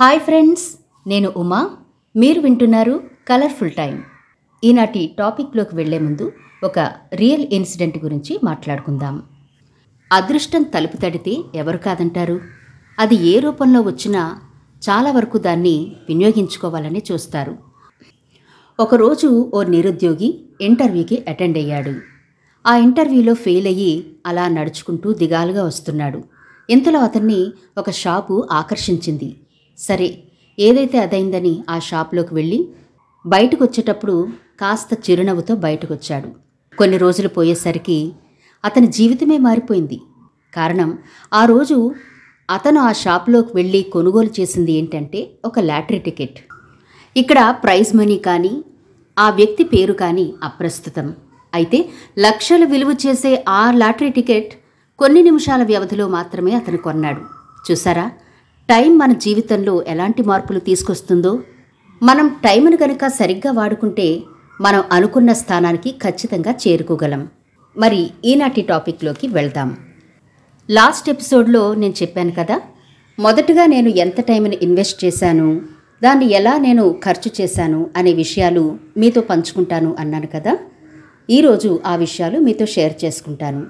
Hi friends నేను ఉమా. మీరు వింటున్నారు కలర్ఫుల్ టైం ఈనాటి టాపిక్లోకి వెళ్ళే ముందు ఒక రియల్ ఇన్సిడెంట్ గురించి మాట్లాడుకుందాం. అదృష్టం తలుపు తడితే ఎవరు కాదంటారు? అది ఏ రూపంలో వచ్చినా చాలా వరకు దాన్ని వినియోగించుకోవాలని చూస్తారు. ఒకరోజు ఓ నిరుద్యోగి ఇంటర్వ్యూకి అటెండ్ అయ్యాడు. ఆ ఇంటర్వ్యూలో ఫెయిల్ అయ్యి అలా నడుచుకుంటూ దిగాలుగా వస్తున్నాడు. ఇంతలో అతన్ని ఒక షాపు ఆకర్షించింది. సరే ఏదైతే అదైందని ఆ షాప్లోకి వెళ్ళి బయటకు వచ్చేటప్పుడు కాస్త చిరునవ్వుతో బయటకొచ్చాడు. కొన్ని రోజులు పోయేసరికి అతని జీవితమే మారిపోయింది. కారణం ఆ రోజు అతను ఆ షాప్లోకి వెళ్ళి కొనుగోలు చేసింది ఏంటంటే ఒక లాటరీ టికెట్. ఇక్కడ ప్రైజ్ మనీ కానీ ఆ వ్యక్తి పేరు కానీ అప్రస్తుతం. అయితే లక్షలు విలువ చేసే ఆ లాటరీ టికెట్ కొన్ని నిమిషాల వ్యవధిలో మాత్రమే అతను కొన్నాడు. చూసారా? టైం మన జీవితంలో ఎలాంటి మార్పులు తీసుకొస్తుందో మనం టైంను కనుక సరిగ్గా వాడుకుంటే మనం అనుకున్న స్థానానికి ఖచ్చితంగా చేరుకోగలం. మరి ఈనాటి టాపిక్లోకి వెళ్దాం. లాస్ట్ ఎపిసోడ్లో నేను చెప్పాను కదా మొదటగా నేను ఎంత టైంని ఇన్వెస్ట్ చేశాను దాన్ని ఎలా నేను ఖర్చు చేశాను అనే విషయాలు మీతో పంచుకుంటాను అన్నాను కదా. ఈరోజు ఆ విషయాలు మీతో షేర్ చేసుకుంటాను.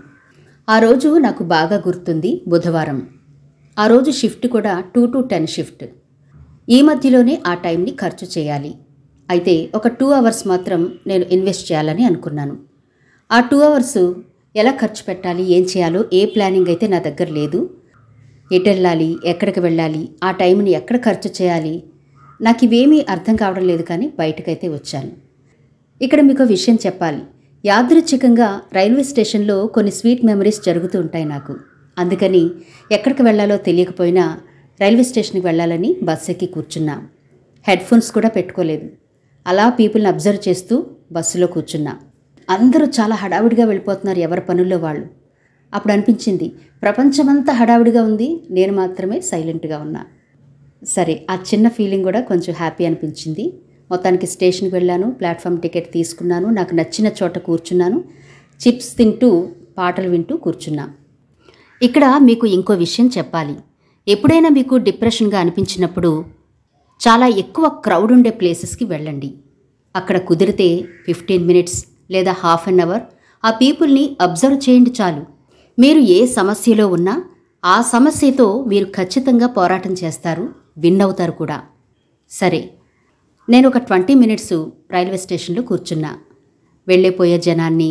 ఆ రోజు నాకు బాగా గుర్తుంది బుధవారం. ఆ రోజు షిఫ్ట్ కూడా టూ టు టెన్ షిఫ్ట్. ఈ మధ్యలోనే ఆ టైంని ఖర్చు చేయాలి. అయితే ఒక టూ అవర్స్ మాత్రం నేను ఇన్వెస్ట్ చేయాలని అనుకున్నాను. ఆ టూ అవర్స్ ఎలా ఖర్చు పెట్టాలి ఏం చేయాలో ఏ ప్లానింగ్ అయితే నా దగ్గర లేదు ఎటు వెళ్ళాలి ఎక్కడికి వెళ్ళాలి ఆ టైంని ఎక్కడ ఖర్చు చేయాలి నాకు ఇవేమీ అర్థం కావడం లేదు కానీ బయటకైతే వచ్చాను. ఇక్కడ మీకు విషయం చెప్పాలి. యాదృచ్ఛికంగా రైల్వే స్టేషన్లో కొన్ని స్వీట్ మెమరీస్ జరుగుతూ ఉంటాయి నాకు. అందుకని ఎక్కడికి వెళ్ళాలో తెలియకపోయినా రైల్వే స్టేషన్కి వెళ్ళాలని బస్ ఎక్కి కూర్చున్నా. హెడ్ ఫోన్స్ కూడా పెట్టుకోలేదు. అలా పీపుల్ని అబ్జర్వ్ చేస్తూ బస్సులో కూర్చున్నా. అందరూ చాలా హడావిడిగా వెళ్ళిపోతున్నారు ఎవరి పనుల్లో వాళ్ళు. అప్పుడు అనిపించింది ప్రపంచమంతా హడావిడిగా ఉంది నేను మాత్రమే సైలెంట్గా ఉన్నా. సరే ఆ చిన్న ఫీలింగ్ కూడా కొంచెం హ్యాపీ అనిపించింది. మొత్తానికి స్టేషన్కి వెళ్ళాను ప్లాట్ఫామ్ టికెట్ తీసుకున్నాను నాకు నచ్చిన చోట కూర్చున్నాను చిప్స్ తింటూ పాటలు వింటూ కూర్చున్నా. ఇక్కడ మీకు ఇంకో విషయం చెప్పాలి. ఎప్పుడైనా మీకు డిప్రెషన్గా అనిపించినప్పుడు చాలా ఎక్కువ క్రౌడ్ ఉండే ప్లేసెస్కి వెళ్ళండి. అక్కడ కుదిరితే ఫిఫ్టీన్ మినిట్స్ లేదా హాఫ్ అన్ అవర్ ఆ పీపుల్ని అబ్జర్వ్ చేయండి చాలు. మీరు ఏ సమస్యలో ఉన్నా ఆ సమస్యతో మీరు ఖచ్చితంగా పోరాటం చేస్తారు విన్ అవుతారు కూడా. సరే నేను ఒక ట్వంటీ మినిట్స్ రైల్వే స్టేషన్లో కూర్చున్నా. వెళ్ళిపోయే జనాన్ని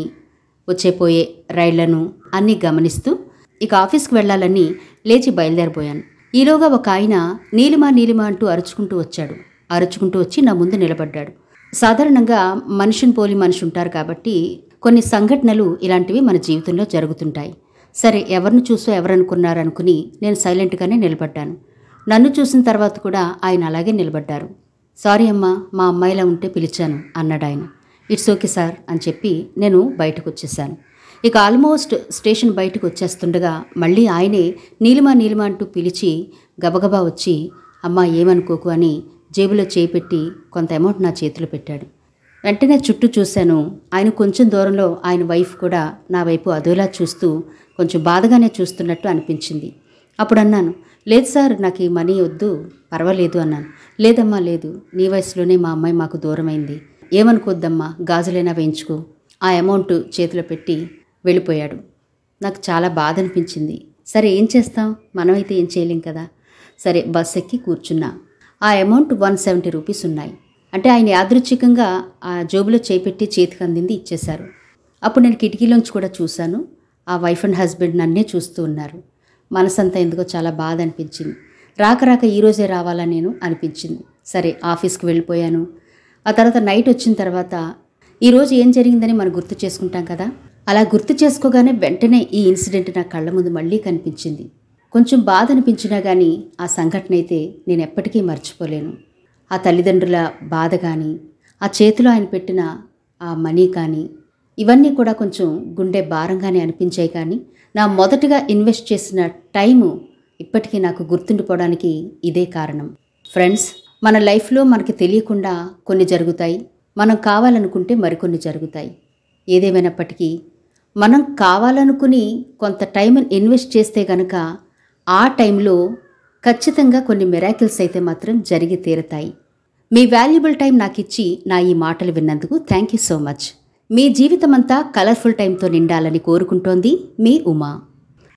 వచ్చేపోయే రైళ్ళను అన్నీ గమనిస్తూ ఇక ఆఫీస్కి వెళ్ళాలని లేచి బయలుదేరిపోయాను ఈలోగా ఒక ఆయన నీలిమా నీలిమా అంటూ అరుచుకుంటూ వచ్చాడు. అరుచుకుంటూ వచ్చి నా ముందు నిలబడ్డాడు. సాధారణంగా మనిషిని పోలి మనిషి ఉంటారు కాబట్టి కొన్ని సంఘటనలు ఇలాంటివి మన జీవితంలో జరుగుతుంటాయి. సరే ఎవరిని చూసో ఎవరనుకున్నారనుకుని నేను సైలెంట్గానే నిలబడ్డాను. నన్ను చూసిన తర్వాత కూడా ఆయన అలాగే నిలబడ్డారు. సారీ అమ్మా మా అమ్మాయిలా ఉంటే పిలిచాను అన్నాడు ఆయన ఇట్స్ ఓకే సార్ అని చెప్పి నేను బయటకు వచ్చేసాను. ఇక ఆల్మోస్ట్ స్టేషన్ బయటకు వచ్చేస్తుండగా మళ్ళీ ఆయనే నీలిమా నీలిమా అంటూ పిలిచి గబగబా వచ్చి అమ్మా ఏమనుకోకు అని జేబులో చేపెట్టి కొంత అమౌంట్ నా చేతిలో పెట్టాడు. వెంటనే చుట్టూ చూశాను. ఆయన కొంచెం దూరంలో ఆయన వైఫ్ కూడా నా వైపు అదోలా చూస్తూ కొంచెం బాధగానే చూస్తున్నట్టు అనిపించింది. అప్పుడు అన్నాను లేదు సార్ నాకు ఈ మనీ వద్దు పర్వాలేదు అన్నాను. లేదమ్మా లేదు. నీ వయసులోనే మా అమ్మాయి మాకు దూరమైంది. ఏమనుకోద్దమ్మా గాజులైనా వేయించుకో. ఆ అమౌంట్ చేతిలో పెట్టి వెళ్ళిపోయాడు. నాకు చాలా బాధ అనిపించింది సరే ఏం చేస్తాం? మనమైతే ఏం చేయలేం కదా. సరే బస్ ఎక్కి కూర్చున్నా. ఆ అమౌంట్ వన్ సెవెంటీ రూపీస్ ఉన్నాయి. అంటే ఆయన యాదృచ్ఛికంగా ఆ జోబులో చేపెట్టి చేతికి అందింది ఇచ్చేశారు. అప్పుడు నేను కిటికీలోంచి కూడా చూశాను. ఆ వైఫ్ అండ్ హస్బెండ్ నన్నే చూస్తూ ఉన్నారు. మనసంతా ఎందుకో చాలా బాధ అనిపించింది రాక రాక ఈరోజే రావాలా నేను అనిపించింది. సరే ఆఫీస్కి వెళ్ళిపోయాను. ఆ తర్వాత నైట్ వచ్చిన తర్వాత ఈరోజు ఏం జరిగిందని మనం గుర్తు చేసుకుంటాం కదా? అలా గుర్తు చేసుకోగానే వెంటనే ఈ ఇన్సిడెంట్ నా కళ్ళ ముందు మళ్ళీ కనిపించింది. కొంచెం బాధ అనిపించినా కానీ ఆ సంఘటన అయితే నేను ఎప్పటికీ మర్చిపోలేను. ఆ తల్లిదండ్రుల బాధ కానీ ఆ చేతిలో ఆయన పెట్టిన ఆ మనీ కానీ ఇవన్నీ కూడా కొంచెం గుండె భారంగానే అనిపించాయి కానీ నా మొదటగా ఇన్వెస్ట్ చేసిన టైము ఇప్పటికీ నాకు గుర్తుండిపోవడానికి ఇదే కారణం. ఫ్రెండ్స్ మన లైఫ్లో మనకి తెలియకుండా కొన్ని జరుగుతాయి. మనం కావాలనుకుంటే మరికొన్ని జరుగుతాయి. ఏదేమైనప్పటికీ మనం కావాలనుకుని కొంత టైం ఇన్వెస్ట్ చేస్తే గనక ఆ టైంలో ఖచ్చితంగా కొన్ని మిరాకిల్స్ అయితే మాత్రం జరిగి తీరతాయి. మీ వాల్యుబుల్ టైం నాకిచ్చి నా ఈ మాటలు విన్నందుకు థ్యాంక్ యూ సో మచ్. మీ జీవితమంతా కలర్ఫుల్ టైంతో నిండాలని కోరుకుంటోంది మీ ఉమా.